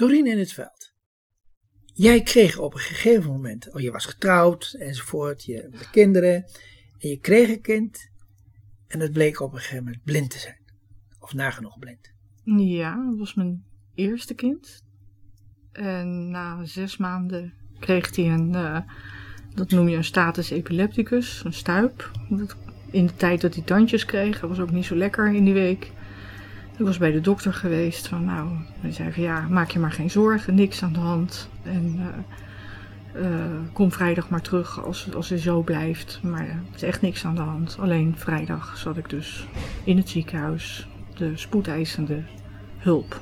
Doreen in het veld. Jij kreeg op een gegeven moment, oh, je was getrouwd enzovoort, je hebt kinderen. En je kreeg een kind. En het bleek op een gegeven moment blind te zijn. Of nagenoeg blind. Ja, dat was mijn eerste kind. En na zes maanden kreeg hij een, eh, dat noem je een status epilepticus, een stuip. Dat- In de tijd dat hij tandjes kreeg, dat was ook niet zo lekker in die week. Ik was bij de dokter geweest van nou, hij zei van ja, maak je maar geen zorgen, niks aan de hand. En eh, eh, kom vrijdag maar terug als, als hij zo blijft. Maar er is echt niks aan de hand. Alleen vrijdag zat ik dus in het ziekenhuis, de spoedeisende hulp.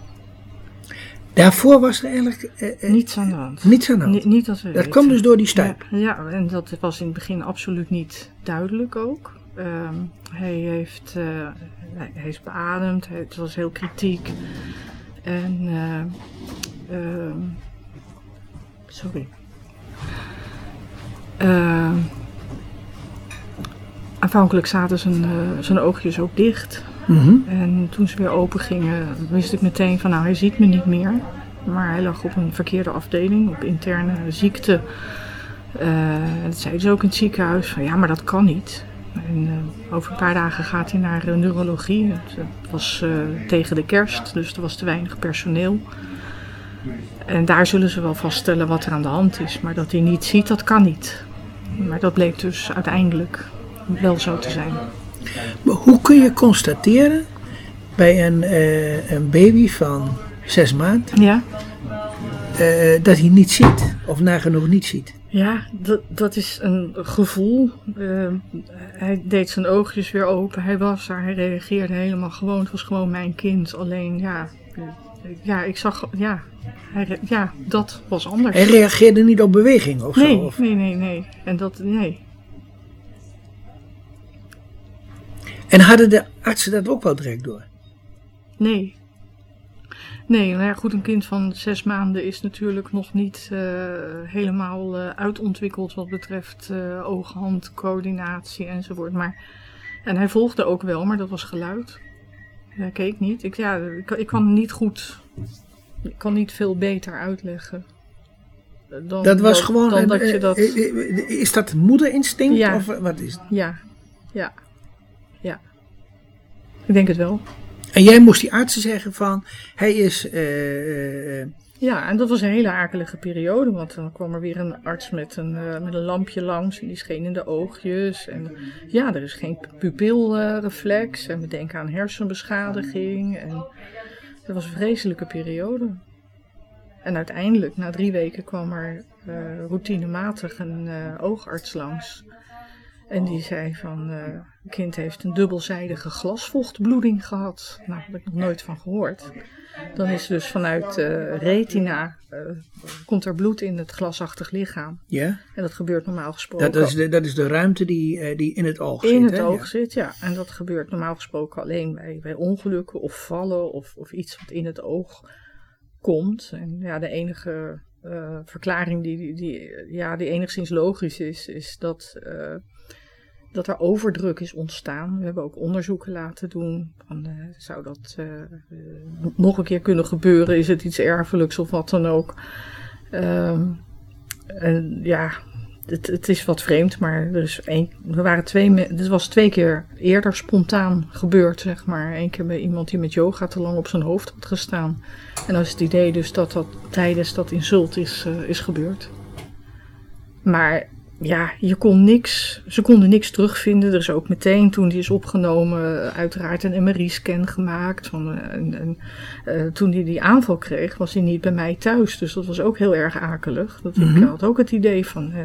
Daarvoor was er eigenlijk eh, eh, Niets aan de hand. niets aan de hand. Ni- niet dat we dat kwam dus door die stuip. Ja, ja, en dat was in het begin absoluut niet duidelijk ook. Ehm, hij, heeft, hij, hij is beademd, hij, het was heel kritiek. En, eh, ehm, sorry. Ehm, aanvankelijk zaten zijn, eh, zijn oogjes ook dicht. Mhm. En toen ze weer open gingen, wist ik meteen van nou, hij ziet me niet meer. Maar hij lag op een verkeerde afdeling, op interne ziekte. Eh, dat zeiden ze ook in het ziekenhuis, van ja, maar dat kan niet. En eh, over een paar dagen gaat hij naar eh, neurologie. Het eh, was tegen de kerst, dus er was te weinig personeel. En daar zullen ze wel vaststellen wat er aan de hand is. Maar dat hij niet ziet, dat kan niet. Maar dat bleek dus uiteindelijk wel zo te zijn. Maar hoe kun je constateren bij een, een baby van zes maanden Ja, dat hij niet ziet of nagenoeg niet ziet? Ja, dat, dat is een gevoel. Eh, hij deed zijn oogjes weer open. Hij was er. Hij reageerde helemaal gewoon. Het was gewoon mijn kind. Alleen, ja, ja ik zag, ja, hij, ja, dat was anders. Hij reageerde niet op beweging of zo? nee, Of, nee, nee, nee. En dat, nee. en hadden de artsen dat ook wel direct door? Nee. Nee, nou ja, goed, een kind van zes maanden is natuurlijk nog niet eh, helemaal eh, uitontwikkeld wat betreft eh oog-hand coördinatie enzovoort. Maar, en hij volgde ook wel, maar dat was geluid. Hij keek niet. Ik, ja, ik, ik kan niet goed, ik kan niet veel beter uitleggen. Dan, Dat was gewoon. Dan een- dat je eh, dat, eh, eh, Is dat moederinstinct Ja. of wat is het? ja, ja, ja. Ik denk het wel. En jij moest die artsen zeggen van hij is. eh, eh, Ja, en dat was een hele akelige periode, want dan kwam er weer een arts met een, eh, met een lampje langs en die scheen in de oogjes. En ja, er is geen pupilreflex en we denken aan hersenbeschadiging. En het was een vreselijke periode. En uiteindelijk, na drie weken, kwam er eh, routinematig een eh, oogarts langs. En die zei van, kind heeft een dubbelzijdige glasvochtbloeding gehad. Nou, daar heb ik nog nooit van gehoord. Dan is dus vanuit eh, retina, eh, komt er bloed in het glasachtig lichaam. ja, En dat gebeurt normaal gesproken dat is, de, dat is de ruimte die, eh, die in het oog zit. in het hè? oog Ja. zit, ja. En dat gebeurt normaal gesproken alleen bij, bij ongelukken of vallen of, of iets wat in het oog komt. En ja, de enige verklaring die, die, die, ja, die enigszins logisch is, is dat, dat er overdruk is ontstaan. We hebben ook onderzoeken laten doen. Van, eh, zou dat eh, eh, nog een keer kunnen gebeuren? Is het iets erfelijks of wat dan ook? Ehm, en ja, het, het is wat vreemd, maar er is één, we waren twee, dit was twee keer eerder spontaan gebeurd, zeg maar. Eén keer bij iemand die met yoga te lang op zijn hoofd had gestaan. En dan is het idee dus dat dat tijdens dat insult is, is gebeurd. Maar ja, je kon niks, ze konden niks terugvinden. Er is ook meteen, toen die is opgenomen, uiteraard een MRI-scan gemaakt. Van, eh, en, en, eh, toen hij die aanval kreeg, was hij niet bij mij thuis. Dus dat was ook heel erg akelig. Dat, Mhm. Ik had ook het idee van... eh,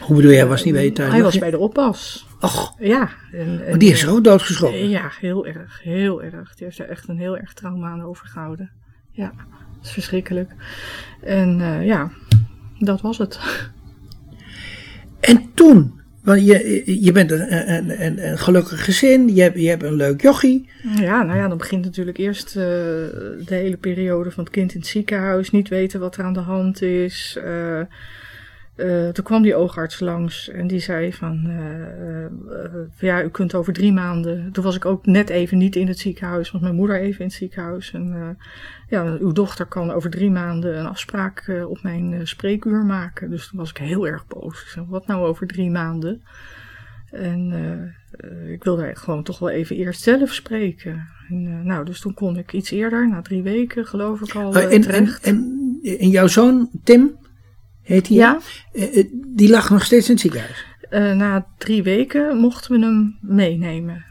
Hoe bedoel je, hij was niet bij je thuis? hij was bij de oppas. Och, Ja. En, die is zo doodgeschoten. Ja, heel erg. Heel erg. Die heeft er echt een heel erg trauma aan overgehouden. Ja, dat is verschrikkelijk. En ja, dat was het. En toen, want je, je bent een, gelukkig gezin, je hebt, je hebt een leuk jochie. Ja, nou ja, dan begint natuurlijk eerst eh, de hele periode van het kind in het ziekenhuis. Niet weten wat er aan de hand is. eh, eh, toen kwam die oogarts langs en die zei van, eh, eh, ja, u kunt over drie maanden. Toen was ik ook net even niet in het ziekenhuis, was mijn moeder even in het ziekenhuis. En ja, uw dochter kan over drie maanden een afspraak op mijn spreekuur maken. Dus toen was ik heel erg boos. Ik zei, wat nou over drie maanden? En ik wilde gewoon toch wel even eerst zelf spreken. En, nou, dus toen kon ik iets eerder, na drie weken geloof ik al, en, en, en, en jouw zoon, Tim, heet hij? Ja. Eh, eh, die lag nog steeds in het ziekenhuis? Uh, na drie weken mochten we hem meenemen.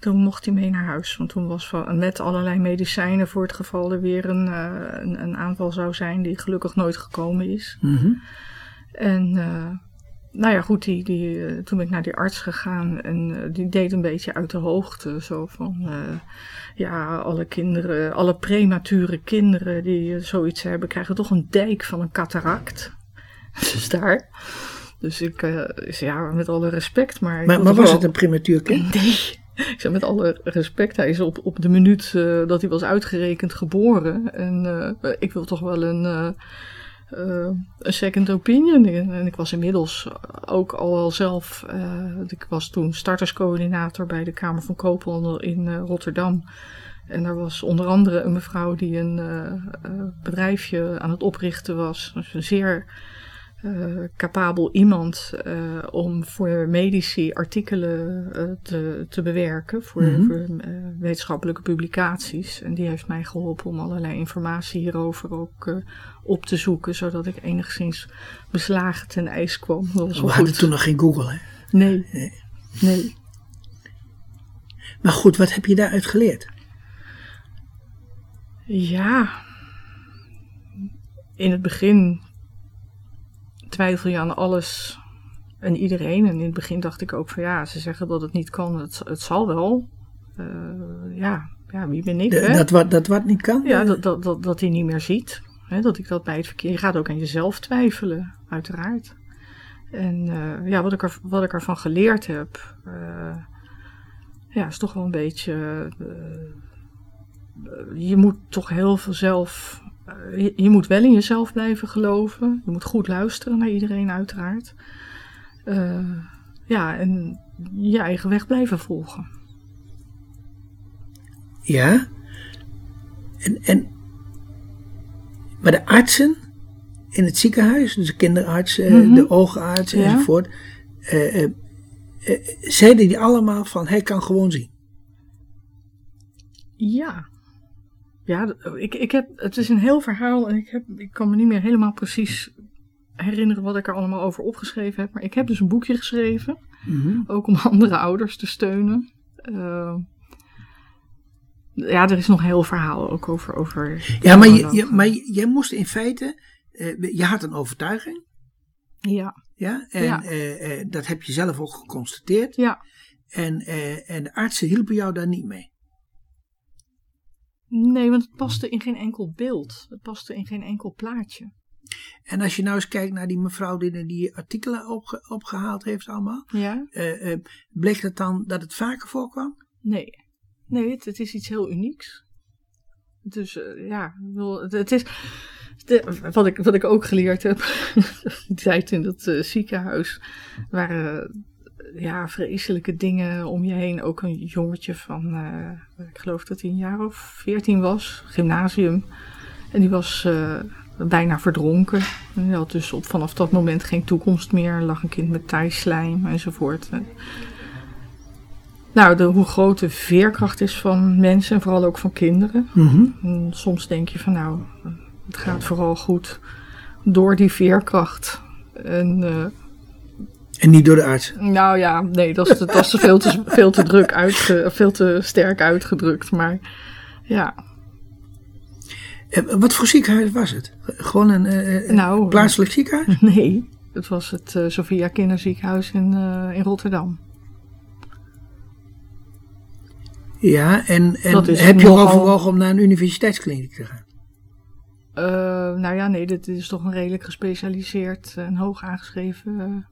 Toen mocht hij mee naar huis. Want toen was van, met allerlei medicijnen voor het geval er weer een, een, een, aanval zou zijn, die gelukkig nooit gekomen is. Mm En nou ja, goed, die, die, toen ben ik naar die arts gegaan en die deed een beetje uit de hoogte. Zo van, ja, alle kinderen, alle premature kinderen die zoiets hebben, krijgen toch een dijk van een cataract. Dus daar. Dus ik, uh, ja, met alle respect. Maar, maar, maar was het een prematuur kind? Nee. Ik zeg met alle respect, hij is op, op de minuut uh, dat hij was uitgerekend geboren. En uh, ik wil toch wel een, een second opinion. En ik was inmiddels ook al wel zelf, ik was toen starterscoördinator bij de Kamer van Koophandel in Rotterdam. En er was onder andere een mevrouw die een bedrijfje aan het oprichten was. Dus een zeer uh, capabel iemand uh, om voor medici artikelen uh, te, te bewerken, voor, mm -hmm. voor wetenschappelijke publicaties. En die heeft mij geholpen om allerlei informatie hierover ook op te zoeken, zodat ik enigszins beslagen ten ijs kwam. Dat was We hadden toen nog geen Google, hè? Nee. nee. nee. Maar goed, wat heb je daaruit geleerd? Ja, in het begin twijfel je aan alles en iedereen. En in het begin dacht ik ook van ja, ze zeggen dat het niet kan, het, het zal wel. Uh, ja, ja, wie ben ik? De, hè? Dat, wat, dat wat niet kan? Ja, dat, dat, dat, dat hij niet meer ziet. Hè, dat ik dat bij het verkeer. Je gaat ook aan jezelf twijfelen, uiteraard. En uh, ja, wat ik, er, wat ik ervan geleerd heb, uh, ja, is toch wel een beetje. je moet toch heel veel zelf je, je, moet wel in jezelf blijven geloven. Je moet goed luisteren naar iedereen, uiteraard. Uh, ja, en je eigen weg blijven volgen. Ja. En, en, maar de artsen in het ziekenhuis, dus de kinderarts, mm -hmm. de oogarts ja. enzovoort, uh, zeiden die allemaal van hij kan gewoon zien. Ja, ja, ik, ik heb, het is een heel verhaal en ik, heb, ik kan me niet meer helemaal precies herinneren wat ik er allemaal over opgeschreven heb. Maar ik heb dus een boekje geschreven, mm -hmm. ook om andere ouders te steunen. Uh, ja, er is nog heel verhaal ook over. over ja, maar, je, je, maar jij moest in feite, uh, je had een overtuiging. Ja. Ja, en ja. Uh, dat heb je zelf ook geconstateerd. Ja. En, en de artsen hielpen jou daar niet mee. Nee, want het paste in geen enkel beeld. Het paste in geen enkel plaatje. En als je nou eens kijkt naar die mevrouw die die artikelen opge opgehaald heeft allemaal. Ja. Uh, uh, bleek het dan dat het vaker voorkwam? Nee. Nee, het, het is iets heel unieks. Dus uh, ja, het, het is... De, wat, ik, wat ik ook geleerd heb, die tijd in dat ziekenhuis, waren ja, vreselijke dingen om je heen. Ook een jongetje van, uh, ik geloof dat hij een jaar of veertien was, gymnasium. En die was uh, bijna verdronken. En die had dus op, vanaf dat moment geen toekomst meer. Er lag een kind met tijslijm enzovoort. Nou, de, hoe groot de veerkracht is van mensen en vooral ook van kinderen. Mm -hmm. soms denk je van nou, het gaat vooral goed door die veerkracht. En uh, en niet door de arts? Nou ja, nee, dat dat is veel, te, veel te druk uitge, veel te sterk uitgedrukt. Maar ja. Wat voor ziekenhuis was het? Gewoon een uh, nou, plaatselijk ziekenhuis? Nee, het was het uh, Sophia Kinderziekenhuis in, uh, in Rotterdam. Ja, en, en heb je nogal... overwogen om naar een universiteitskliniek te gaan? nou ja, nee, dit is toch een redelijk gespecialiseerd en hoog aangeschreven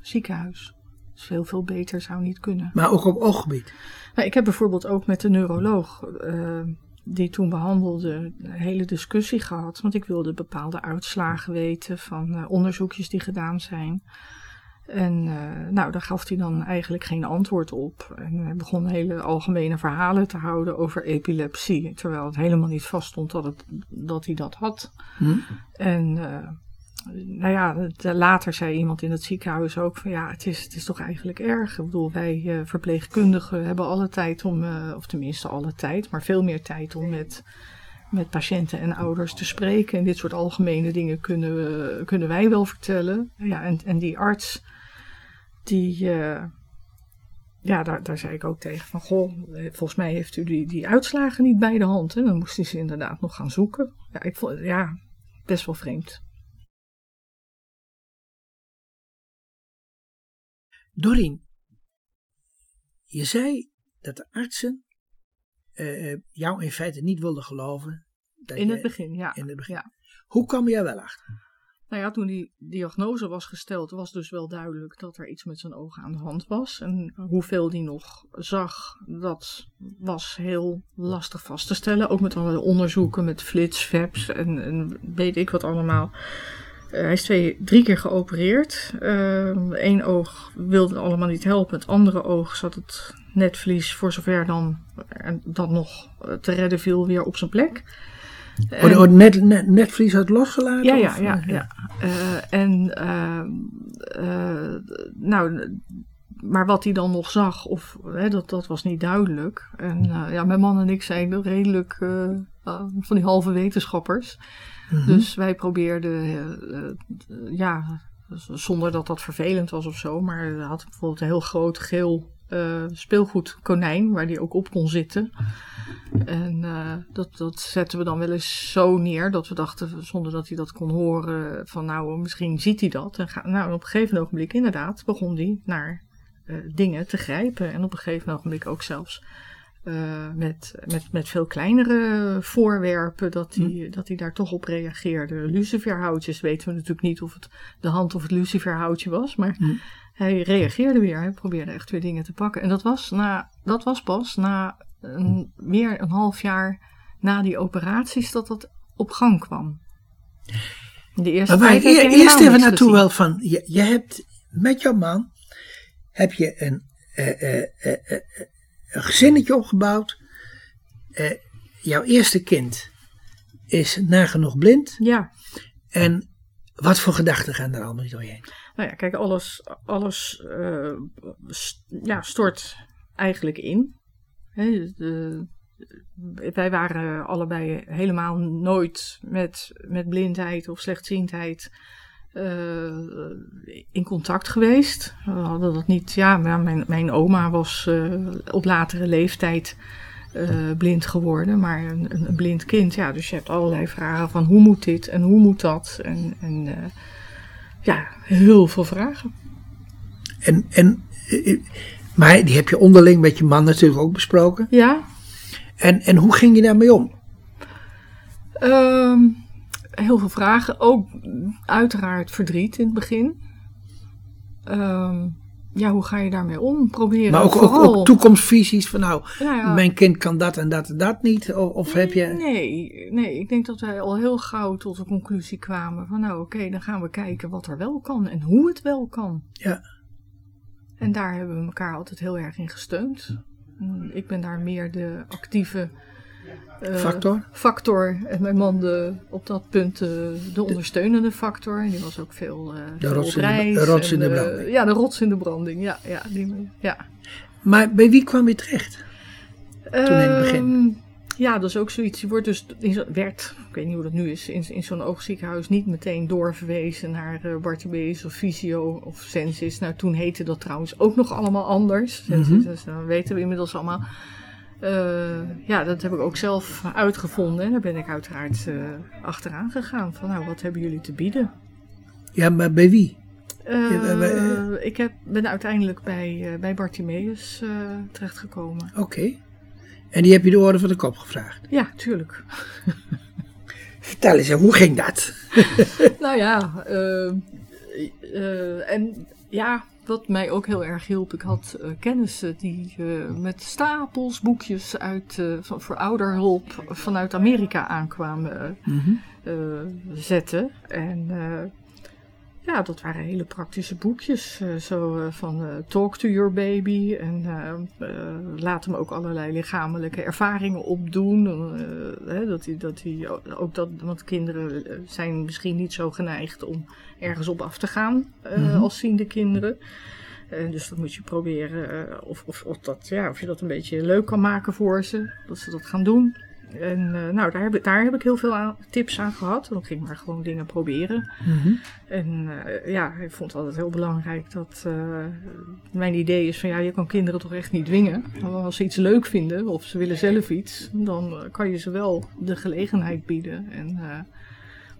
ziekenhuis. Dus veel, veel beter zou niet kunnen. Maar ook op ooggebied? Nou, ik heb bijvoorbeeld ook met de neuroloog uh, die toen behandelde, een hele discussie gehad. Want ik wilde bepaalde uitslagen weten van eh, onderzoekjes die gedaan zijn. En uh, nou, daar gaf hij dan eigenlijk geen antwoord op. En hij begon hele algemene verhalen te houden over epilepsie. Terwijl het helemaal niet vaststond dat, het, dat hij dat had. Hm? En nou ja, het, later zei iemand in het ziekenhuis ook van ja, het is, het is toch eigenlijk erg. Ik bedoel, wij uh, verpleegkundigen hebben alle tijd om, of tenminste alle tijd, maar veel meer tijd om met met patiënten en ouders te spreken. En dit soort algemene dingen kunnen, we, kunnen wij wel vertellen. Ja, en, en die arts, die, ja, daar, daar zei ik ook tegen van, goh, volgens mij heeft u die, die uitslagen niet bij de hand. En dan moest hij ze inderdaad nog gaan zoeken. Ja, ik vond, ja, best wel vreemd. Dorien, je zei dat de artsen uh, jou in feite niet wilden geloven. Dat in je, het begin, ja. In het begin. Ja. Hoe kwam jij wel achter? Nou ja, toen die diagnose was gesteld, was dus wel duidelijk dat er iets met zijn ogen aan de hand was. En hoeveel die nog zag, dat was heel lastig vast te stellen. Ook met alle onderzoeken, met flits, en, en weet ik wat allemaal. Uh, hij is twee, drie keer geopereerd. Eén uh, oog wilde allemaal niet helpen. Het andere oog zat het netvlies, voor zover dan, dat nog te redden viel, weer op zijn plek. En, oh, net, net, netvlies had losgelaten? Ja, ja, ja. ja. Uh, en uh, nou, maar wat hij dan nog zag, of, hè, dat, dat was niet duidelijk. En ja, mijn man en ik zijn redelijk van die halve wetenschappers. -hmm. Dus wij probeerden, ja, zonder dat dat vervelend was of zo, maar hij had bijvoorbeeld een heel groot geel uh, speelgoedkonijn waar die ook op kon zitten. En dat, dat zetten we dan wel eens zo neer dat we dachten, zonder dat hij dat kon horen, van nou, misschien ziet hij dat. En nou, op een gegeven ogenblik, inderdaad, begon hij naar dingen te grijpen. En op een gegeven ogenblik ook zelfs uh, met, met, met veel kleinere voorwerpen, dat hij, hm. dat hij daar toch op reageerde. Luciferhoutjes weten we natuurlijk niet of het de hand of het luciferhoutje was, maar hm. hij reageerde weer. Hij probeerde echt weer dingen te pakken. En dat was, na, dat was pas na een, meer een half jaar na die operaties dat dat op gang kwam. De eerste maar waar, eerst even naartoe wel van, je, je hebt met jouw man, heb je een... Uh, uh, een gezinnetje opgebouwd. Uh, jouw eerste kind is nagenoeg blind. Ja. En wat voor gedachten gaan er allemaal door je heen? Nou ja, kijk, alles, alles uh, st ja, stort eigenlijk in. He, de, wij waren allebei helemaal nooit met, met blindheid of slechtziendheid uh, in contact geweest. We hadden dat niet, ja, mijn, mijn oma was uh, op latere leeftijd uh, blind geworden, maar een, een, blind kind, ja, dus je hebt allerlei vragen van hoe moet dit en hoe moet dat en, en ja, heel veel vragen. En, en, maar die heb je onderling met je man natuurlijk ook besproken? Ja. En, en hoe ging je daarmee om? Um, heel veel vragen. Ook uiteraard verdriet in het begin. Um, ja, hoe ga je daarmee om? Proberen maar ook, vooral... ook, ook toekomstvisies van nou, ja, ja. mijn kind kan dat en dat en dat niet? Of, of heb je... Nee, nee, ik denk dat wij al heel gauw tot de conclusie kwamen van nou oké, okay, dan gaan we kijken wat er wel kan en hoe het wel kan. Ja. En daar hebben we elkaar altijd heel erg in gesteund. Ik ben daar meer de actieve factor? Factor. En mijn man de, op dat punt uh, de ondersteunende factor. En die was ook veel, uh, de veel rots reis. In de, de rots in de branding. ja, de rots in de branding. Ja, ja, die, ja. Maar bij wie kwam je terecht? Toen in het begin? Um, ja, dat is ook zoiets. Je wordt dus in werd, ik weet niet hoe dat nu is, in, in zo'n oogziekenhuis niet meteen doorverwezen naar uh, of Visio of Sensis. Nou, toen heette dat trouwens ook nog allemaal anders. Sensis, mm -hmm. dus, dat weten we inmiddels allemaal. Uh, ja, dat heb ik ook zelf uitgevonden. En daar ben ik uiteraard uh, achteraan gegaan. Van nou, wat hebben jullie te bieden? Ja, maar bij wie? Uh, bij, ik heb, ben uiteindelijk bij, bij Bartimeus terechtgekomen. Oké. Okay. En die heb je de orde van de kop gevraagd? Ja, tuurlijk. Vertel eens, hoe ging dat? nou ja, en ja, wat mij ook heel erg hielp, ik had uh, kennissen die uh, met stapels boekjes uit, uh, van, voor ouderhulp vanuit Amerika aankwamen mm -hmm. zetten. En ja, dat waren hele praktische boekjes. zo van Talk to Your Baby. En laat hem ook allerlei lichamelijke ervaringen opdoen. Hè, dat die, dat die, ook dat, want kinderen zijn misschien niet zo geneigd om ergens op af te gaan mm -hmm. als ziende kinderen. Dus dat moet je proberen, of, of, of, dat, ja, of je dat een beetje leuk kan maken voor ze, dat ze dat gaan doen. En nou, daar heb, ik, daar heb ik heel veel aan, tips aan gehad. Dan ging ik maar gewoon dingen proberen. Mm -hmm. En ja, ik vond het altijd heel belangrijk dat mijn idee is van ja, je kan kinderen toch echt niet dwingen. Maar als ze iets leuk vinden of ze willen zelf iets, dan kan je ze wel de gelegenheid bieden. En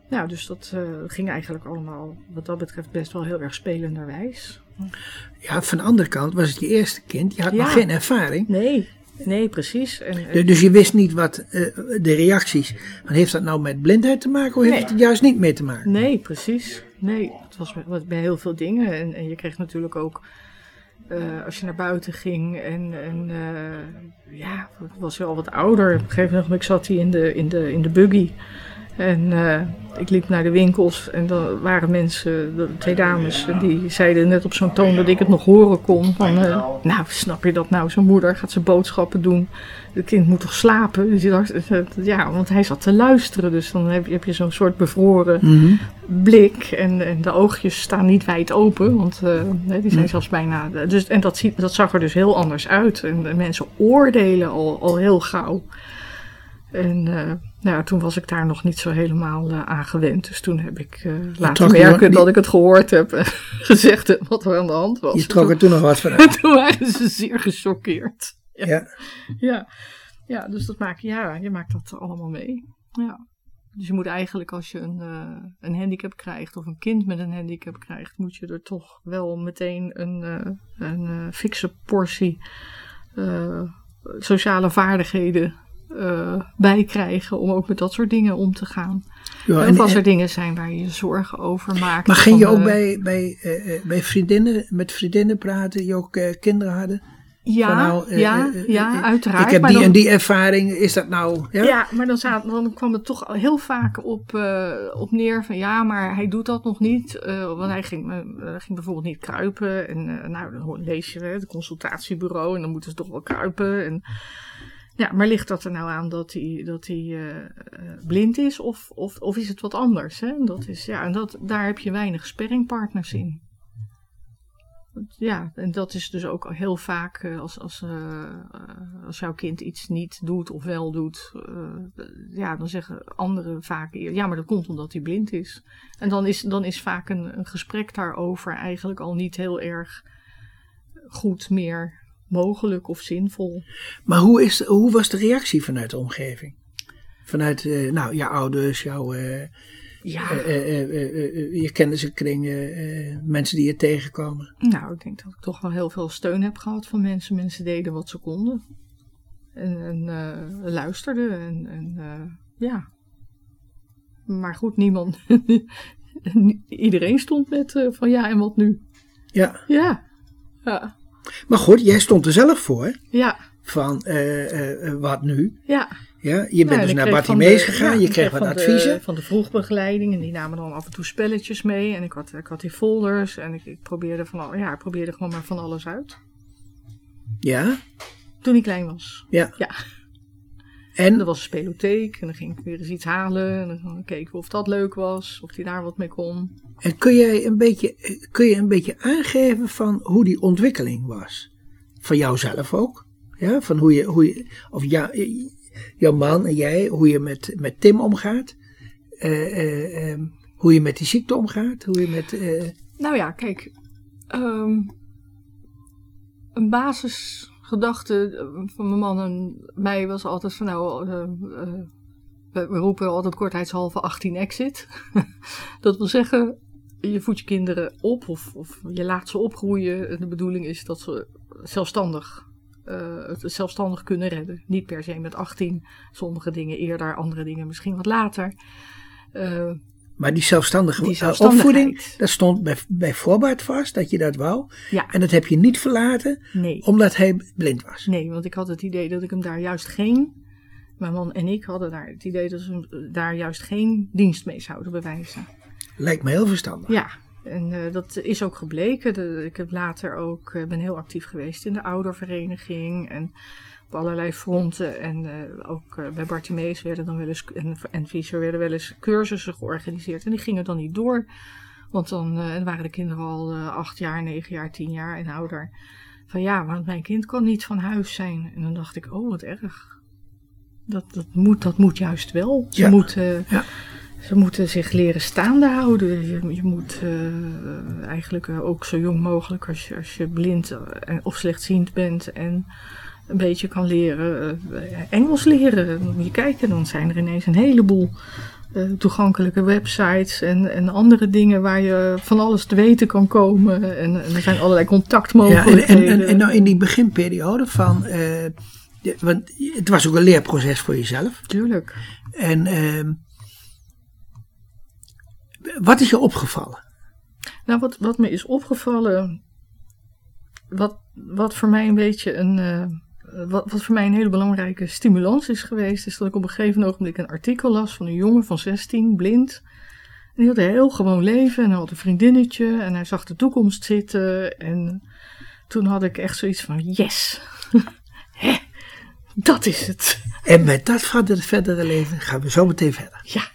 nou, dus dat ging eigenlijk allemaal wat dat betreft best wel heel erg spelenderwijs. Ja, van de andere kant was het je eerste kind. Je had ja. nog geen ervaring. Nee, nee, precies. En, en... Dus je wist niet wat uh, de reacties. Maar heeft dat nou met blindheid te maken of nee. heeft het juist niet mee te maken? Nee, precies. Nee, het was bij, bij heel veel dingen. En, en je kreeg natuurlijk ook. Uh, als je naar buiten ging en, en ja, was je al wat ouder. Op een gegeven moment, ik zat hij in de, in de, in de buggy. En uh, ik liep naar de winkels en dan waren mensen, twee dames, die zeiden net op zo'n toon dat ik het nog horen kon. Van, uh, nou, snap je dat nou? Zo'n moeder gaat zijn boodschappen doen. Het kind moet toch slapen? Dus dacht, ja, want hij zat te luisteren. Dus dan heb je, heb je zo'n soort bevroren mm -hmm. blik. En, en, de oogjes staan niet wijd open, want uh, die zijn zelfs bijna. Dus, en dat, dat zag er dus heel anders uit. En mensen oordelen al, al heel gauw. En uh, nou, toen was ik daar nog niet zo helemaal uh, aan gewend. Dus toen heb ik uh, laten merken je, dat ik het gehoord heb en gezegd heb wat er aan de hand was. Je trok er toen nog wat van uit. toen waren ze zeer gechoqueerd. Ja. Ja. ja. ja. dus dat maak, ja, je maakt dat allemaal mee. Ja. Dus je moet eigenlijk als je een, een handicap krijgt of een kind met een handicap krijgt, moet je er toch wel meteen een, een fikse portie sociale vaardigheden uh, bij krijgen om ook met dat soort dingen om te gaan. Ja, en, als er dingen zijn waar je je zorgen over maakt. Maar ging je ook bij, bij, uh, bij vriendinnen, met vriendinnen praten die ook kinderen hadden? Ja, nou, ja, ja, uiteraard. Ik heb die dan, en die ervaring, is dat nou... Ja, ja maar dan, zaten, dan kwam het toch heel vaak op, op neer van ja, maar hij doet dat nog niet. want hij ging, ging bijvoorbeeld niet kruipen. En nou, dan lees je het consultatiebureau en dan moeten ze toch wel kruipen. En ja, maar ligt dat er nou aan dat hij, dat hij uh, blind is of, of, of is het wat anders? Hè? Dat is, ja, en dat, daar heb je weinig sperringpartners in. Ja, en dat is dus ook heel vaak uh, als, als, als jouw kind iets niet doet of wel doet. ja, dan zeggen anderen vaak, ja, maar dat komt omdat hij blind is. En dan is, dan is vaak een, een gesprek daarover eigenlijk al niet heel erg goed meer mogelijk of zinvol. Maar hoe, is, hoe was de reactie vanuit de omgeving? Vanuit uh, nou, jouw ouders, jouw, uh, ja. uh, je kennissenkringen, mensen die je tegenkomen? Nou, ik denk dat ik toch wel heel veel steun heb gehad van mensen. Mensen deden wat ze konden. En, en luisterden. En, en ja. Maar goed, niemand. Iedereen stond met van ja, en wat nu? Ja. Ja. Ja. Maar goed, jij stond er zelf voor. Ja. Van uh, uh, wat nu? Ja. Ja, je bent dus naar Bartimees gegaan, ja, je kreeg wat adviezen. De, van de vroegbegeleiding en die namen dan af en toe spelletjes mee. En ik had, ik had die folders en ik, ik probeerde, van, ja, ik probeerde gewoon maar van alles uit. Ja? Toen ik klein was. Ja. Ja. En? Er was een spelotheek en dan ging ik weer eens iets halen. En dan keken we of dat leuk was, of hij daar wat mee kon. En kun jij een beetje, kun je een beetje aangeven van hoe die ontwikkeling was? Van jouzelf ook? Ja, van hoe je, hoe je of ja, jouw man en jij, hoe je met, met Tim omgaat? Uh, uh, um, hoe je met die ziekte omgaat? Hoe je met, uh... Nou ja, kijk. Um, een basisgedachte van mijn man en mij was altijd van nou, we, we roepen altijd kortheidshalve 18 exit. dat wil zeggen, je voedt je kinderen op of, of je laat ze opgroeien. De bedoeling is dat ze zelfstandig, uh, het zelfstandig kunnen redden. Niet per se met 18, sommige dingen eerder, andere dingen misschien wat later. Uh, Maar die zelfstandige Die eh, opvoeding, dat stond bij, bij voorbaat vast dat je dat wou. Ja, En dat heb je niet verlaten nee. omdat hij blind was. Nee, want ik had het idee dat ik hem daar juist geen. Mijn man en ik hadden daar het idee dat ze hem daar juist geen dienst mee zouden bewijzen. Lijkt me heel verstandig. Ja, en eh, dat is ook gebleken. De- ik heb later ook, eh, ben heel actief geweest in de oudervereniging en op allerlei fronten. En eh, ook eh, bij Bartimeus werden dan wel eens, en, en Fischer werden wel eens cursussen georganiseerd. En die gingen dan niet door. Want dan eh, en waren de kinderen al acht jaar, negen jaar, tien jaar en ouder. Van ja, want mijn kind kan niet van huis zijn. En dan dacht ik, oh wat erg. Dat, dat, moet, dat moet juist wel. Ze, Ja. moeten, Ja. ze moeten zich leren staande houden. Je, je moet eigenlijk ook zo jong mogelijk als je, als je blind of slechtziend bent en een beetje kan leren, eh, Engels leren. Moet je kijken, dan zijn er ineens een heleboel eh, toegankelijke websites en, en andere dingen waar je van alles te weten kan komen. En, en er zijn allerlei Ja, en, contactmogelijkheden. en, en, en nou in die beginperiode van. eh, de- want het was ook een leerproces voor jezelf. Tuurlijk. En ehm, wat is je opgevallen? Nou, wat, wat me is opgevallen, wat, wat voor mij een beetje een, wat, wat voor mij een hele belangrijke stimulans is geweest, is dat ik op een gegeven ogenblik een artikel las van een jongen van 16, blind. En die had een heel gewoon leven en hij had een vriendinnetje en hij zag de toekomst zitten. En toen had ik echt zoiets van, yes, Hè, dat is het. En met dat verder, verdere leven gaan we zo meteen verder. Ja.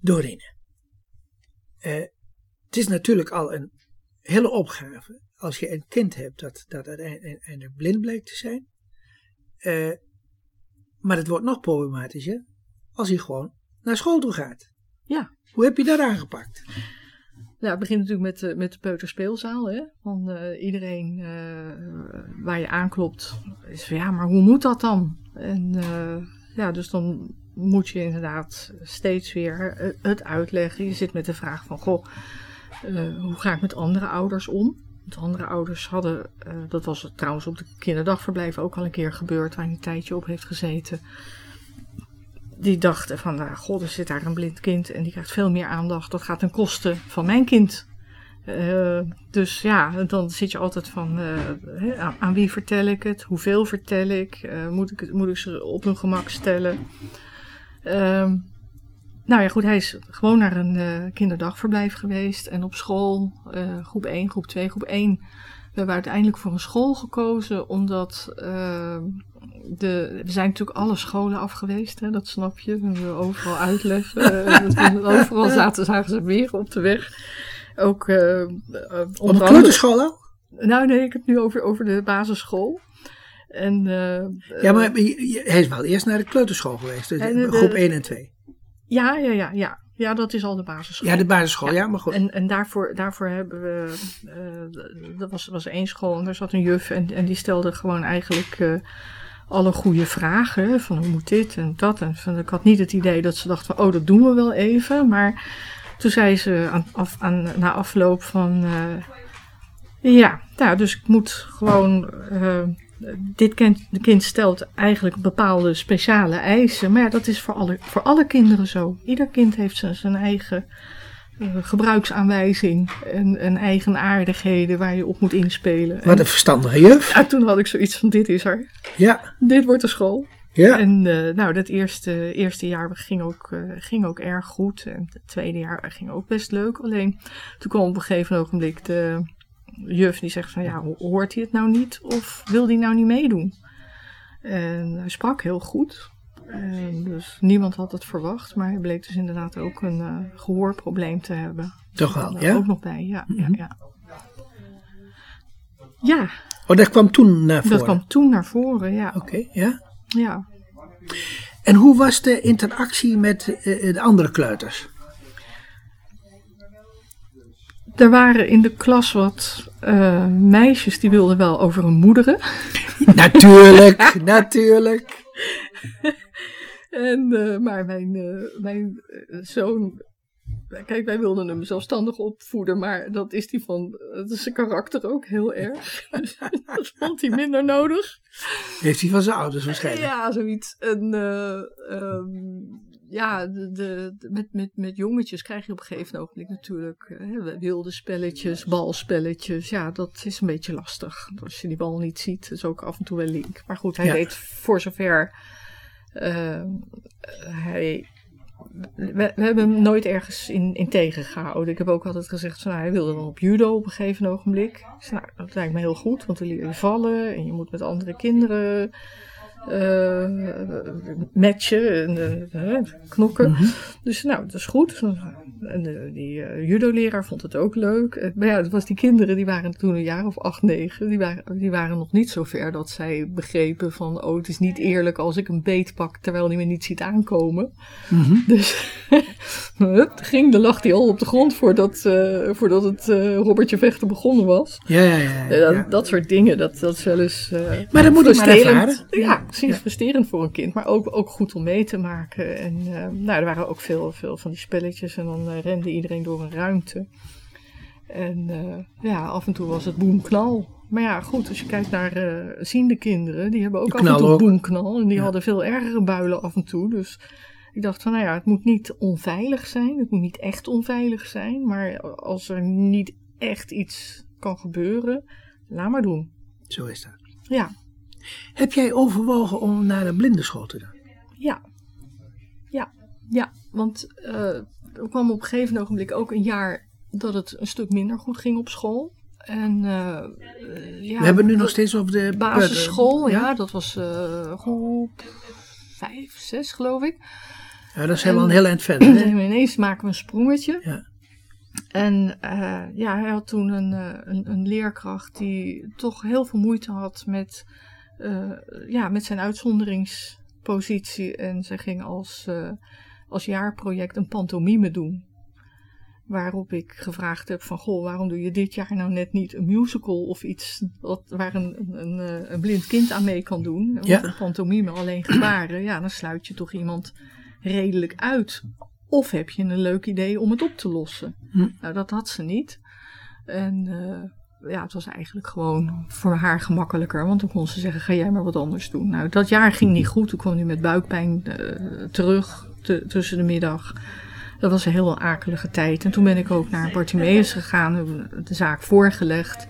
Dorine. Eh, het is natuurlijk al een hele opgave als je een kind hebt dat, dat uiteindelijk blind blijkt te zijn. Eh, maar het wordt nog problematischer als hij gewoon naar school toe gaat. Ja. Hoe heb je dat aangepakt? Ja, het begint natuurlijk met, de- met de peuterspeelzaal. Hè? Want eh, iedereen eh, waar je aanklopt is van ja, maar hoe moet dat dan? En eh, ja, dus dan moet je inderdaad steeds weer eh, het uitleggen. Je zit met de vraag van, goh, eh, hoe ga ik met andere ouders om? Want andere ouders hadden, eh, dat was trouwens op de kinderdagverblijf ook al een keer gebeurd, waar hij een tijdje op heeft gezeten. Die dachten van, nou, god, er zit daar een blind kind en die krijgt veel meer aandacht. Dat gaat ten koste van mijn kind. Eh, dus ja, dan zit je altijd van, eh, aan, wie vertel ik het? Hoeveel vertel ik? Moet, ik het, moet ik ze op hun gemak stellen? Ehm, nou ja, goed, hij is gewoon naar een eh, kinderdagverblijf geweest. En op school, eh, groep 1, groep 2, groep 1, we hebben uiteindelijk voor een school gekozen. Omdat eh, de, we zijn natuurlijk alle scholen af geweest, hè, dat snap je. We hebben overal uitleg. overal zaten, zagen ze weer op de weg. Ook Op andere- kleuterschool al? Nou nee, ik heb het nu over, over de basisschool. En, Ja, maar hij is wel eerst naar de kleuterschool geweest. Dus de- groep 1 en 2. Ja, ja, ja, ja. Ja, dat is al de basisschool. Ja, de basisschool, ja, Ja. maar goed. En, en daarvoor, daarvoor hebben we. eh er was, was één school en daar zat een juf en, en die stelde gewoon eigenlijk eh, alle goede vragen. Van hoe moet dit en dat. En van, ik had niet het idee dat ze dacht van oh, dat doen we wel even. Maar toen zei ze aan, af, aan, na afloop van. eh, ja, nou, dus ik moet gewoon. Dit kind, de kind stelt eigenlijk bepaalde speciale eisen. Maar ja, dat is voor alle, voor alle kinderen zo. Ieder kind heeft zijn, zijn eigen eh, gebruiksaanwijzing en, en eigenaardigheden waar je op moet inspelen. Wat En, een verstandige juf. ja, toen had ik zoiets van: dit is er. Ja, Dit wordt de school. ja. En eh, nou, dat eerste, eerste jaar ging ook, eh, ging ook erg goed. En het tweede jaar ging ook best leuk. Alleen toen kwam op een gegeven ogenblik de juf die zegt van ja, ho- hoort hij het nou niet? Of wil hij nou niet meedoen? En hij sprak heel goed. En dus niemand had het verwacht. Maar hij bleek dus inderdaad ook een eh, gehoorprobleem te hebben. Toch wel, ja? ook nog bij, ja. ja, Mhm. ja. Ja, Oh, dat kwam toen naar voren. dat kwam toen naar voren, ja. Oké, ja. ja. En hoe was de interactie met eh, de andere kleuters? Er waren in de klas wat eh, meisjes die wilden wel over hun moederen. natuurlijk, natuurlijk. En, eh, maar mijn, eh, mijn zoon kijk, wij wilden hem zelfstandig opvoeden, maar dat is die van, dat is zijn karakter ook heel erg. Dus dat vond hij minder nodig. Heeft hij van zijn ouders waarschijnlijk. Ja, zoiets. En eh, ehm, ja, de, met, met, met jongetjes krijg je op een gegeven ogenblik natuurlijk hè, wilde spelletjes, balspelletjes. Ja, dat is een beetje lastig. Als je die bal niet ziet, is ook af en toe wel link. Maar goed, hij Ja. deed voor zover ehm, hij. We, we hebben hem nooit ergens in, in tegengehouden. Ik heb ook altijd gezegd, van, nou, hij wilde dan op judo op een gegeven ogenblik. Nou, dat lijkt me heel goed, want dan leer je vallen en je moet met andere kinderen eh, matchen en eh, knokken. Mhm. Dus nou, dat is goed. En de, die eh, judo-leraar vond het ook leuk. Eh, maar ja, het was die kinderen, die waren toen een jaar of acht, negen. Die waren, die waren nog niet zo ver dat zij begrepen van... oh, het is niet eerlijk als ik een beet pak terwijl hij me niet ziet aankomen. Mhm. Dus hup, ging, dan lag hij al op de grond voordat, eh, voordat het eh, Robbertje vechten begonnen was. Ja, ja, ja. Eh, dat, dat soort dingen, dat, dat is wel eens... eh, Maar dat moet ik maar ervaren. Ja, Ja. frustrerend voor een kind, maar ook, ook goed om mee te maken. En eh, nou, er waren ook veel, veel van die spelletjes en dan eh, rende iedereen door een ruimte. En eh, ja, af en toe was het boemknal. Maar ja, goed, als je kijkt naar eh ziende kinderen, die hebben ook af en toe ook. boemknal. En die Ja. hadden veel ergere builen af en toe. Dus ik dacht van, nou ja, het moet niet onveilig zijn. Het moet niet echt onveilig zijn. Maar als er niet echt iets kan gebeuren, laat maar doen. Zo is dat. Ja, Heb jij overwogen om naar een blindenschool te gaan? Ja. Ja, ja. Want eh, er kwam op een gegeven ogenblik ook een jaar dat het een stuk minder goed ging op school. En eh, eh, ja, We hebben nu nog steeds over de basisschool, ja, Ja, dat was eh groep vijf, zes geloof ik. Ja, dat zijn we al een heel eind verder. Hè? En ineens maken we een sprongetje. Ja. En ja, hij had toen een, een, een leerkracht die toch heel veel moeite had met, ja, met zijn uitzonderingspositie. En zij ging als, eh, als jaarproject een pantomime doen. Waarop ik gevraagd heb van, goh, waarom doe je dit jaar nou net niet een musical of iets wat, waar een, een, een, eh, een blind kind aan mee kan doen? Want Ja. een pantomime alleen gebaren, ja, dan sluit je toch iemand redelijk uit. Of heb je een leuk idee om het op te lossen? Hm. Nou, dat had ze niet. En eh, ja, het was eigenlijk gewoon voor haar gemakkelijker. Want dan kon ze zeggen, ga jij maar wat anders doen. Nou, dat jaar ging niet goed. Toen kwam hij met buikpijn eh, terug te- tussen de middag. Dat was een heel akelige tijd. En toen ben ik ook naar Bartimeus gegaan, de zaak voorgelegd.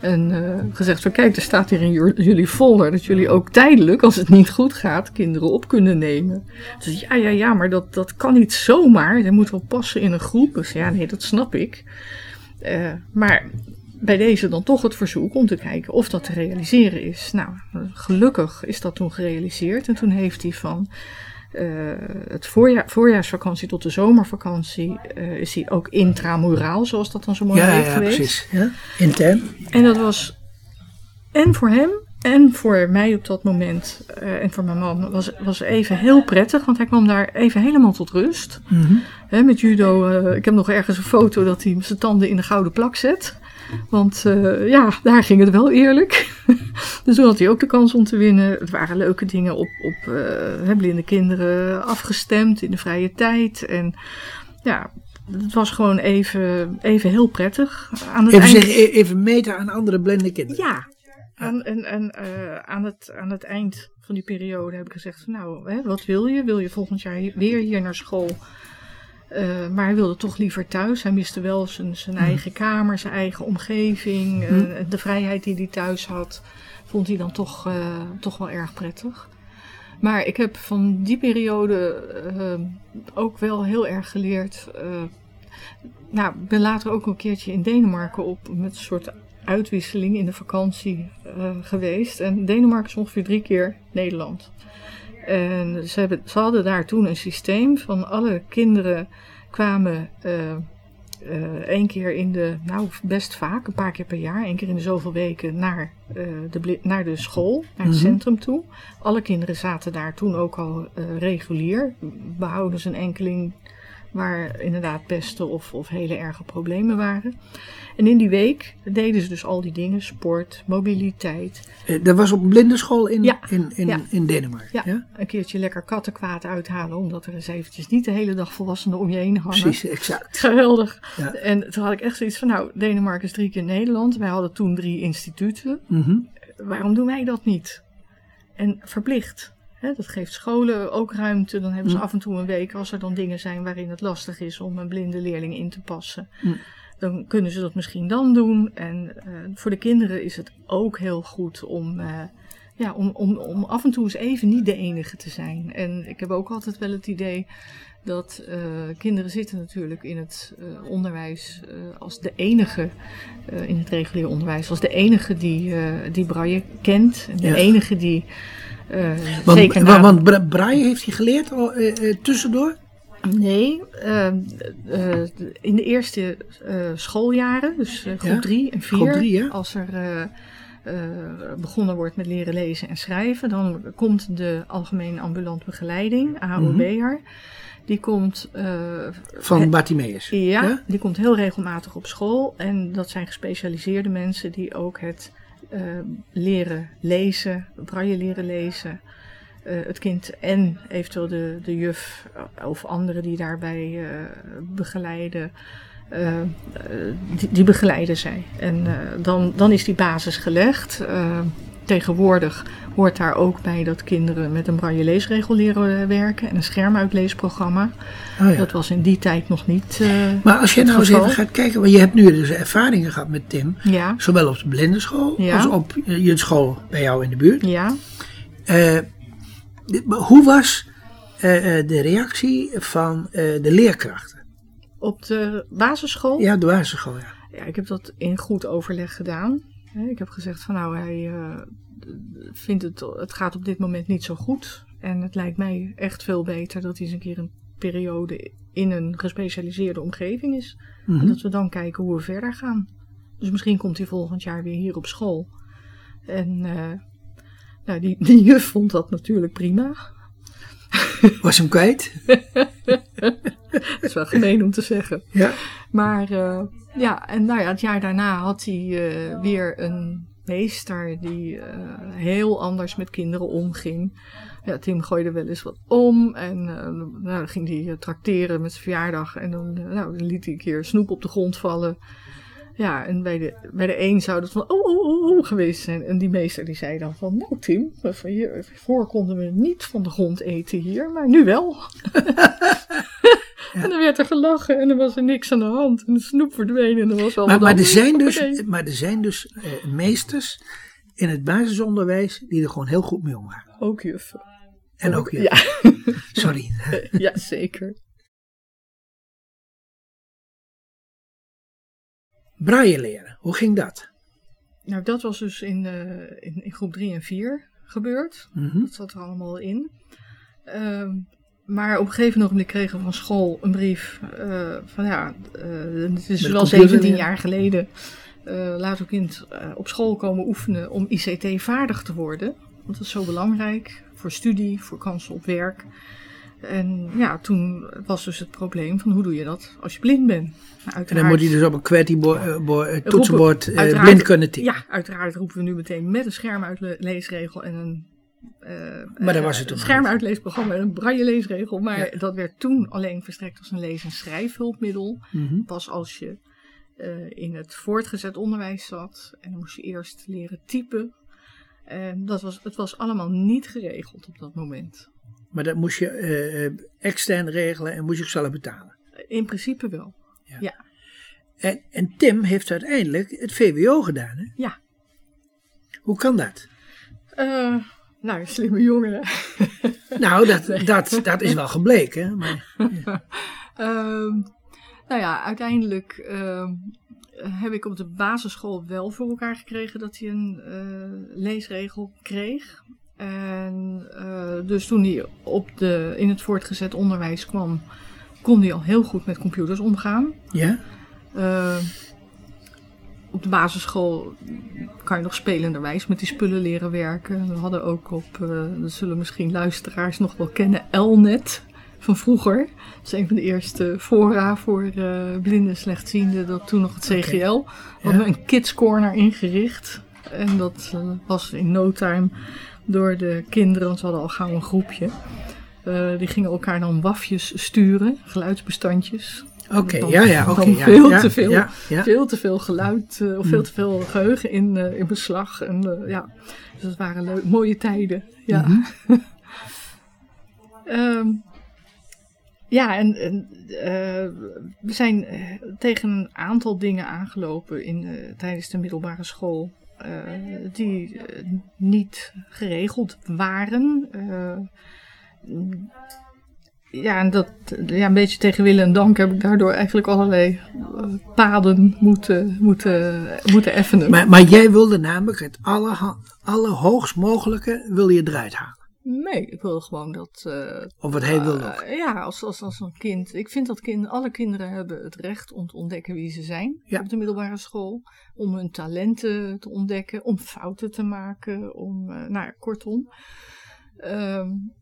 En eh, gezegd van kijk, er staat hier in ju- jullie folder dat jullie ook tijdelijk, als het niet goed gaat, kinderen op kunnen nemen. Dus ja, ja, ja, maar dat, dat kan niet zomaar. Dat moet wel passen in een groep. Dus ja, nee, dat snap ik. Eh, maar bij deze dan toch het verzoek om te kijken of dat te realiseren is. Nou, gelukkig is dat toen gerealiseerd. En toen heeft hij van eh, het voorjaar, voorjaarsvakantie tot de zomervakantie eh, is hij ook intramuraal, zoals dat dan zo mooi Ja, heet ja, geweest. precies. Ja? Intern. En dat was en voor hem en voor mij op dat moment eh, en voor mijn man was, was even heel prettig, want hij kwam daar even helemaal tot rust. Mhm. Met judo, ik heb nog ergens een foto dat hij zijn tanden in de gouden plak zet. Want eh, ja, daar ging het wel eerlijk. dus toen had hij ook de kans om te winnen. Het waren leuke dingen op, op hè, blinde kinderen afgestemd in de vrije tijd. En ja, het was gewoon even, even heel prettig. Aan het Even, eind- e- even meten aan andere blinde kinderen. ja, en, en, en eh, aan, het, aan het eind van die periode heb ik gezegd: van, Nou, hè, wat wil je? Wil je volgend jaar hier- weer hier naar school? Eh, maar hij wilde toch liever thuis. Hij miste wel zijn, zijn eigen kamer, zijn eigen omgeving. eh, de vrijheid die hij thuis had, vond hij dan toch, eh, toch wel erg prettig. Maar ik heb van die periode ook wel heel erg geleerd. nou, ik ben later ook een keertje in Denemarken op met een soort uitwisseling in de vakantie geweest. En Denemarken is ongeveer drie keer Nederland. En ze, hebben, ze hadden daar toen een systeem van alle kinderen kwamen eh, één keer in de, nou best vaak, een paar keer per jaar, één keer in de zoveel weken naar, eh, de, naar de school, naar het Mhm. centrum toe. Alle kinderen zaten daar toen ook al regulier, behouden ze een enkeling waar inderdaad pesten of, of hele erge problemen waren. En in die week deden ze dus al die dingen, sport, mobiliteit. Eh, dat was op blindenschool in, Ja, in, in, ja. in Denemarken. Ja, Ja? een keertje lekker kattenkwaad uithalen, omdat er eens eventjes niet de hele dag volwassenen om je heen hangen. Precies, exact. Geweldig. En toen had ik echt zoiets van, nou, Denemarken is drie keer Nederland. Wij hadden toen drie instituten. Mhm. Waarom doen wij dat niet? En verplicht. Dat geeft scholen ook ruimte. Dan hebben ze Mm. af en toe een week, als er dan dingen zijn waarin het lastig is om een blinde leerling in te passen. Mm. Dan kunnen ze dat misschien dan doen. En eh, voor de kinderen is het ook heel goed om, eh, ja, om, om, om af en toe eens even niet de enige te zijn. En ik heb ook altijd wel het idee dat eh, kinderen zitten natuurlijk in het onderwijs als de enige, in het regulier onderwijs, als de enige die, die Braille kent. En de Ja. enige die Want, zeker na- want Braille heeft hij geleerd eh, eh, tussendoor? Nee, eh, eh, in de eerste eh, schooljaren, dus eh, groep Ja, 3 en 4, groep drie, ja. als er eh, eh, begonnen wordt met leren lezen en schrijven, dan komt de Algemene Ambulant Begeleiding, AOB'er, die komt eh, Van Bartimeus. ja, die komt heel regelmatig op school. En dat zijn gespecialiseerde mensen die ook het eh, leren lezen, braille leren lezen. eh, het kind en eventueel de, de juf eh, of anderen die daarbij eh, begeleiden. eh, eh, die, die begeleiden zij. En dan, dan is die basis gelegd. Eh, tegenwoordig hoort daar ook bij dat kinderen met een braille leesregel leren werken en een schermuitleesprogramma. Oh, ja. Dat was in die tijd nog niet. eh, Maar als je nou eens even gaat kijken, want je hebt nu dus ervaringen gehad met Tim, Ja, zowel op de blindenschool Ja. als op eh, je school bij jou in de buurt. ja. Eh, hoe was eh, eh, de reactie van eh, de leerkrachten? Op de basisschool. Ja, de basisschool, ja. Ja, ik heb dat in goed overleg gedaan. Ik heb gezegd van nou, hij eh, vindt het, het gaat op dit moment niet zo goed. En het lijkt mij echt veel beter dat hij eens een keer een periode in een gespecialiseerde omgeving is. En Mhm. dat we dan kijken hoe we verder gaan. Dus misschien komt hij volgend jaar weer hier op school. En eh, nou, die, die juf vond dat natuurlijk prima. Was hem kwijt? Dat is wel gemeen om te zeggen. Ja. Maar eh, ja, en nou ja, het jaar daarna had hij eh, weer een meester die eh, heel anders met kinderen omging. Ja, Tim gooide wel eens wat om en nou, dan ging hij trakteren met zijn verjaardag en dan, nou, dan liet hij een keer snoep op de grond vallen. Ja, en bij de, bij de een zou dat van oh, oh, oh, oh geweest zijn. En die meester die zei dan van, nou Tim, voor konden we niet van de grond eten hier, maar nu wel. En dan werd er gelachen en er was er niks aan de hand. En de snoep verdween en er was al Maar, wat maar, er zijn dus, maar er zijn dus eh, meesters in het basisonderwijs die er gewoon heel goed mee omgaan. Ook juffen. En ook je. Ja, Sorry. ja, zeker. Braille leren, hoe ging dat? Nou, dat was dus in, eh, in, in groep 3 en 4 gebeurd. Mhm. Dat zat er allemaal in. Ehm, maar op een gegeven moment kregen we van school een brief eh, van ja, eh, het is wel computer 17 leren. jaar geleden. eh, laat uw kind op school komen oefenen om ICT vaardig te worden. Want dat is zo belangrijk voor studie, voor kansen op werk. En ja, toen was dus het probleem van hoe doe je dat als je blind bent? Nou, En dan moet hij dus op een QWERTY-toetsenbord toetsenbord blind kunnen typen. Ja, uiteraard roepen we nu meteen met een schermuitleesregel en een Maar dat eh, was het een schermuitleesprogramma en een braille leesregel. Maar Ja. dat werd toen alleen verstrekt als een lees- en schrijfhulpmiddel. Mhm. Pas als je eh, in het voortgezet onderwijs zat en dan moest je eerst leren typen. En dat was, het was allemaal niet geregeld op dat moment. Maar dat moest je eh, eh, extern regelen en moest je ook zelf betalen. In principe wel. En, en Tim heeft uiteindelijk het VWO gedaan. Hè? Ja. Hoe kan dat? Eh, nou, slimme jongeren. Nou, dat, dat, dat is wel gebleken. Maar, Ehm, nou ja, uiteindelijk ehm, heb ik op de basisschool wel voor elkaar gekregen dat hij een eh, leesregel kreeg. En eh, dus toen hij op de, in het voortgezet onderwijs kwam, kon hij al heel goed met computers omgaan. ja? Eh, op de basisschool kan je nog spelenderwijs met die spullen leren werken. We hadden ook op, eh, dat zullen misschien luisteraars nog wel kennen, Elnet. van vroeger. Dat is een van de eerste fora voor uh, blinden slechtzienden. Dat toen nog het CGL. Okay. Hadden we een kids corner ingericht. En dat uh, was in no time door de kinderen, want ze hadden al gauw een groepje. Uh, die gingen elkaar dan wafjes sturen, geluidsbestandjes. Oké, okay, ja, ja, oké. Okay, ja, veel, ja, te veel, ja, veel te veel geluid uh, of veel te veel geheugen in, uh, in beslag. En, ja. Dus dat waren mooie tijden. Ja, mm -hmm. um, ja en, en we zijn tegen een aantal dingen aangelopen in, tijdens de middelbare school. die niet geregeld waren ja, en dat, ja, een beetje tegen willen en dank heb ik daardoor eigenlijk allerlei uh, paden moeten, moeten, moeten effenen. Maar, maar jij wilde namelijk het alle, allerhoogst mogelijke wil je eruit halen? Nee, ik wilde gewoon dat... Uh, of wat hij wilde ook? Uh, ja, als, als, als een kind. Ik vind dat kind, alle kinderen hebben het recht om te ontdekken wie ze zijn ja. op de middelbare school. Om hun talenten te ontdekken, om fouten te maken, om, nou ja, kortom. Um,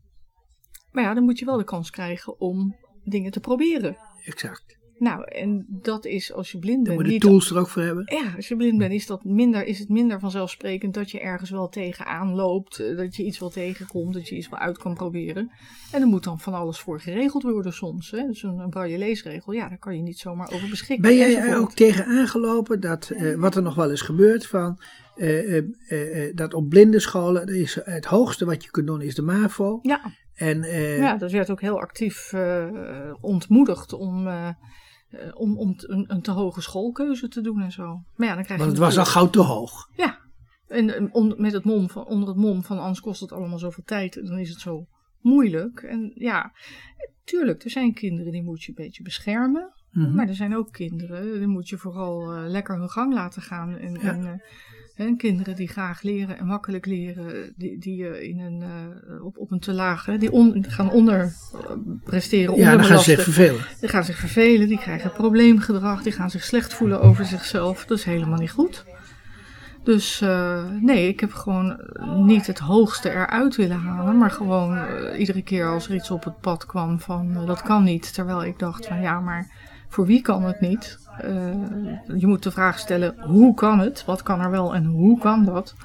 maar ja, dan moet je wel de kans krijgen om dingen te proberen. Exact. Nou, en dat is als je blind bent. moet je de tools er ook voor hebben. Ja, als je blind bent is, dat minder, is het minder vanzelfsprekend dat je ergens wel tegenaan loopt. Eh, dat je iets wel tegenkomt, dat je iets wel uit kan proberen. En er moet dan van alles voor geregeld worden soms. Hè? Dus een, een braille leesregel, ja, daar kan je niet zomaar over beschikken. Ben jij er ook tegen aangelopen dat, uh, wat er nog wel eens gebeurt, van uh, uh, dat op blinde scholen is het hoogste wat je kunt doen is de MAVO. Ja. En, uh, ja, dat werd ook heel actief uh, ontmoedigd om, uh, om, om een, een, te hoge schoolkeuze te doen en zo. Maar ja, dan krijg Want het was al gauw te hoog. Ja, en on, met het mom van, onder het mom van anders kost het allemaal zoveel tijd. En dan is het zo moeilijk. En ja, tuurlijk, er zijn kinderen die moet je een beetje beschermen. Mm -hmm. Maar er zijn ook kinderen, die moet je vooral lekker hun gang laten gaan. En, ja. en en kinderen die graag leren en makkelijk leren, die, die in een, uh, op, op een te laag, hè, die on, gaan onder uh, presteren. Ja, dan gaan ze zich vervelen. Die gaan zich vervelen, die krijgen probleemgedrag, die gaan zich slecht voelen over zichzelf. Dat is helemaal niet goed. Dus uh, nee, ik heb gewoon niet het hoogste eruit willen halen, maar gewoon iedere keer als er iets op het pad kwam van dat kan niet. Terwijl ik dacht van ja, maar voor wie kan het niet? Uh, je moet de vraag stellen, hoe kan het? Wat kan er wel en hoe kan dat?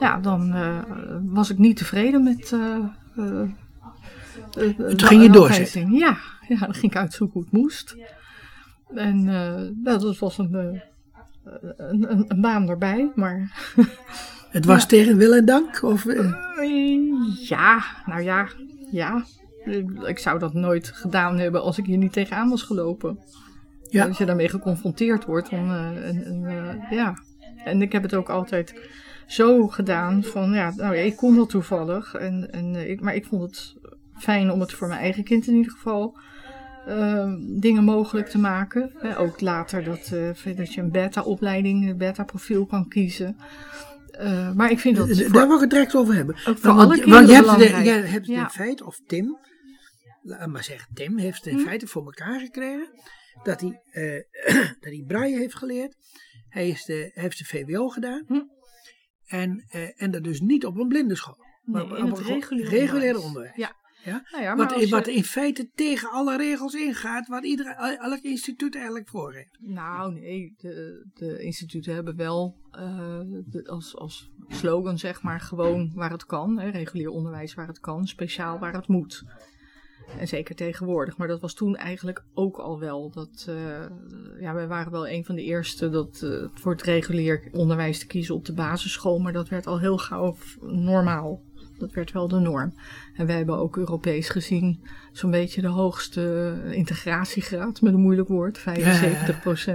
Ja, dan uh, was ik niet tevreden met... Uh, Toen ging je doorzetten? Ja, ja, dan ging ik uitzoeken hoe het moest. En dat was een, een, een, een, baan erbij, maar... het was ja. tegen wil en dank? Of? ja, nou ja, ja. Ik zou dat nooit gedaan hebben als ik hier niet tegenaan was gelopen. Ja. Als je daarmee geconfronteerd wordt, dan uh, en, en, uh, ja. En ik heb het ook altijd zo gedaan van, ja, nou ja, ik kon dat toevallig. En, en, uh, ik, maar ik vond het fijn om het voor mijn eigen kind in ieder geval dingen mogelijk te maken. ook later dat, dat je een beta-opleiding, een beta-profiel kan kiezen. Maar ik vind dat. Daar wil ik het direct over hebben. Ook voor want, alle want je hebt, de, je hebt in feite, of Tim, laat maar zeggen, Tim heeft in hm. feite voor elkaar gekregen dat hij, uh, dat hij braille heeft geleerd. Hij, is de, heeft de VWO gedaan. Hm. En, uh, en dat dus niet op een blindenschool. Nee, maar op, een reguliere, reguliere onderwijs. Ja. Ja? Nou ja wat, je... wat in feite tegen alle regels ingaat, wat ieder, elk instituut eigenlijk voor heeft. Nou nee, de, de instituten hebben wel uh, de, als, als slogan zeg maar gewoon waar het kan. Hè, regulier onderwijs waar het kan, speciaal waar het moet. En zeker tegenwoordig. Maar dat was toen eigenlijk ook al wel. Dat, uh, ja, wij waren wel een van de eerste dat, uh, voor het regulier onderwijs te kiezen op de basisschool. Maar dat werd al heel gauw normaal. Dat werd wel de norm. En wij hebben ook Europees gezien zo'n beetje de hoogste integratiegraad, met een moeilijk woord. 75%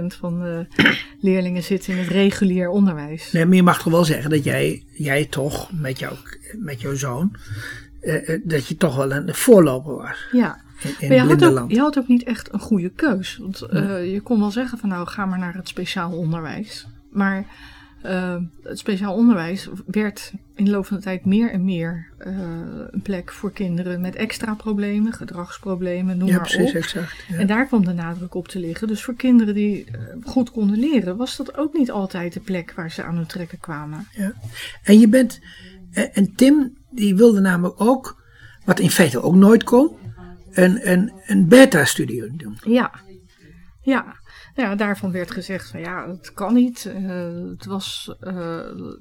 van de leerlingen zitten in het regulier onderwijs. Nee, maar je mag toch wel zeggen dat jij, jij toch met, jou, met jouw zoon uh, dat je toch wel een voorloper was. Ja, in, in maar je had, ook, je had ook niet echt een goede keus. Want uh, je kon wel zeggen van nou ga maar naar het speciaal onderwijs. Maar uh, het speciaal onderwijs werd in de loop van de tijd meer en meer een plek voor kinderen met extra problemen, gedragsproblemen, noem ja, maar precies, op. Exact, ja. En daar kwam de nadruk op te liggen. Dus voor kinderen die goed konden leren, was dat ook niet altijd de plek waar ze aan hun trekken kwamen. Ja. En je bent, en Tim die wilde namelijk ook, wat in feite ook nooit kon, een, een, een beta-studie doen. Ja, ja. Ja, daarvan werd gezegd van ja, het kan niet. Uh, het was uh,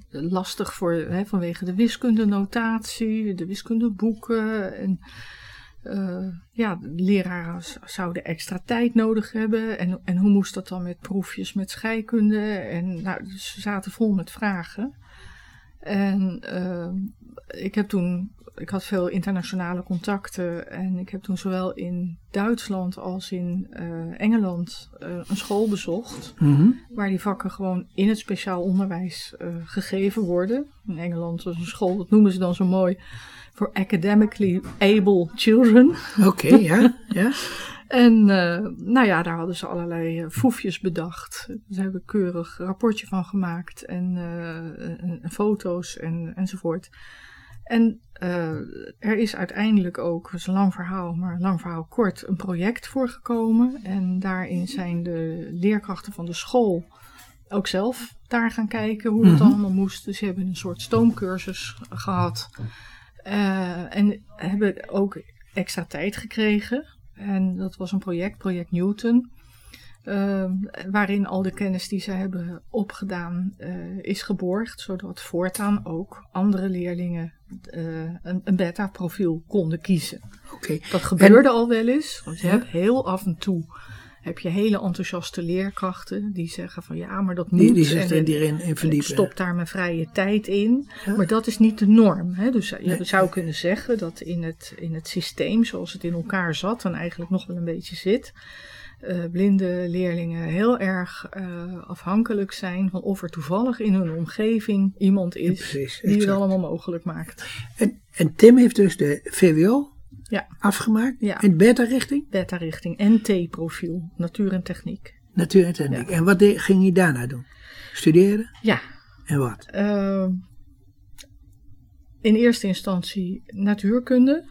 lastig voor, hè, vanwege de wiskundenotatie, de wiskundeboeken. En uh, ja, leraren zouden extra tijd nodig hebben. En, en hoe moest dat dan met proefjes met scheikunde? En nou, ze zaten vol met vragen. En ik heb toen ik had veel internationale contacten en ik heb toen zowel in Duitsland als in uh, Engeland uh, een school bezocht. Mhm. Waar die vakken gewoon in het speciaal onderwijs uh, gegeven worden. In Engeland was een school, dat noemen ze dan zo mooi, voor academically able children. Oké, ja, ja. En nou ja, daar hadden ze allerlei foefjes bedacht. Ze hebben keurig rapportje van gemaakt en, en foto's en, enzovoort. En uh, er is uiteindelijk ook, het is een lang verhaal, maar lang verhaal kort, een project voorgekomen. En daarin zijn de leerkrachten van de school ook zelf daar gaan kijken hoe het Mhm. allemaal moest. Dus ze hebben een soort stoomcursus gehad. Uh, en hebben ook extra tijd gekregen. En dat was een project, Project Newton. Uh, waarin al de kennis die ze hebben opgedaan uh, is geborgd, zodat voortaan ook andere leerlingen uh, een, een beta-profiel konden kiezen. Okay. Dat gebeurde en, al wel eens, want je ja. hebt heel af en toe heb je hele enthousiaste leerkrachten die zeggen van ja, maar dat moet. Die, die en, erin in verdiepen. Ik stop daar mijn vrije tijd in. Ja. Maar dat is niet de norm. Hè? Dus je nee. zou kunnen zeggen dat in het, in het systeem zoals het in elkaar zat en eigenlijk nog wel een beetje zit, uh, blinde leerlingen heel erg uh, afhankelijk zijn van of er toevallig in hun omgeving iemand is ja, precies, die het allemaal mogelijk maakt. En, en Tim heeft dus de VWO ja. afgemaakt Ja. in beta-richting? Beta-richting NT-profiel, natuur en techniek. Natuur en techniek. En wat de, ging hij daarna doen? Studeren? Ja. En wat? Uh, in eerste instantie natuurkunde.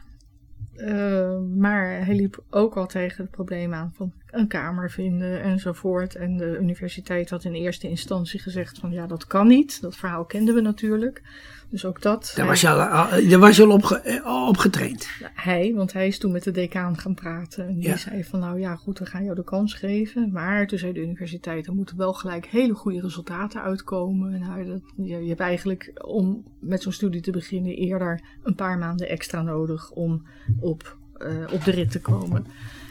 Uh, maar hij liep ook al tegen het probleem aan van een kamer vinden enzovoort. En de universiteit had in eerste instantie gezegd van ja, dat kan niet. Dat verhaal kenden we natuurlijk. Dus ook dat. Daar was je al, al, daar was je al op, ge, op getraind. Hij, want hij is toen met de decaan gaan praten. En die ja. zei van nou ja, goed, we gaan jou de kans geven. Maar toen zei de universiteit, er moeten wel gelijk hele goede resultaten uitkomen. En hij, dat, je, je hebt eigenlijk om met zo'n studie te beginnen eerder een paar maanden extra nodig om op, uh, op de rit te komen.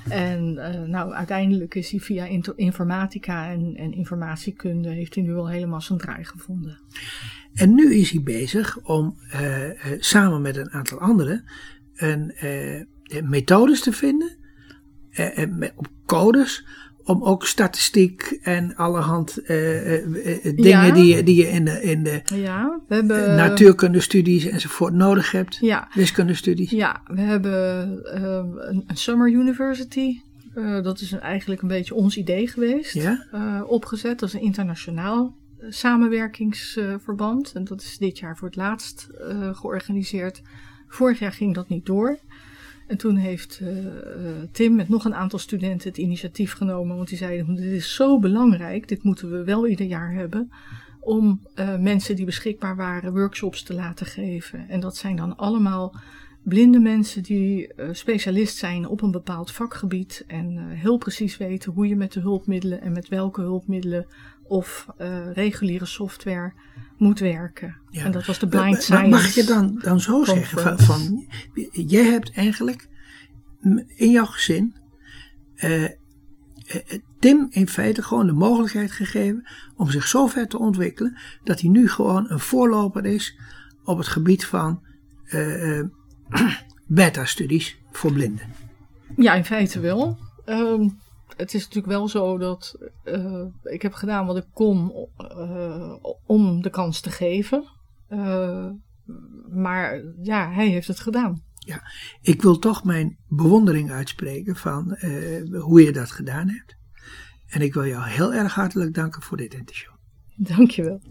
En uh, nou, uiteindelijk is hij via informatica en, en informatiekunde heeft hij nu al helemaal zijn draai gevonden. En nu is hij bezig om uh, uh, samen met een aantal anderen een, methodes te vinden op codes om ook statistiek en allerhand dingen ja. die, je, die je in de, in de ja, we hebben, natuurkundestudies enzovoort nodig hebt. Ja. Wiskundestudies. Ja, we hebben een, een Summer University. Uh, dat is een, eigenlijk een beetje ons idee geweest. Ja? Uh, opgezet. Dat is een internationaal samenwerkingsverband. En dat is dit jaar voor het laatst uh, georganiseerd. Vorig jaar ging dat niet door. En toen heeft uh, Tim met nog een aantal studenten het initiatief genomen. Want die zeiden, dit is zo belangrijk. Dit moeten we wel ieder jaar hebben. Om uh, mensen die beschikbaar waren workshops te laten geven. En dat zijn dan allemaal blinde mensen die uh, specialist zijn op een bepaald vakgebied. En uh, heel precies weten hoe je met de hulpmiddelen en met welke hulpmiddelen of uh, reguliere software moet werken. Ja. En dat was de Blind Science. Maar mag je dan, dan zo zeggen van, van jij hebt eigenlijk in jouw gezin Tim in feite gewoon de mogelijkheid gegeven om zich zo ver te ontwikkelen dat hij nu gewoon een voorloper is op het gebied van uh, beta-studies voor blinden. Ja, in feite wel. Um, het is natuurlijk wel zo dat uh, ik heb gedaan wat ik kon uh, om de kans te geven. Uh, maar ja, hij heeft het gedaan. Ja, ik wil toch mijn bewondering uitspreken van hoe je dat gedaan hebt. En ik wil jou heel erg hartelijk danken voor dit interview. Dankjewel.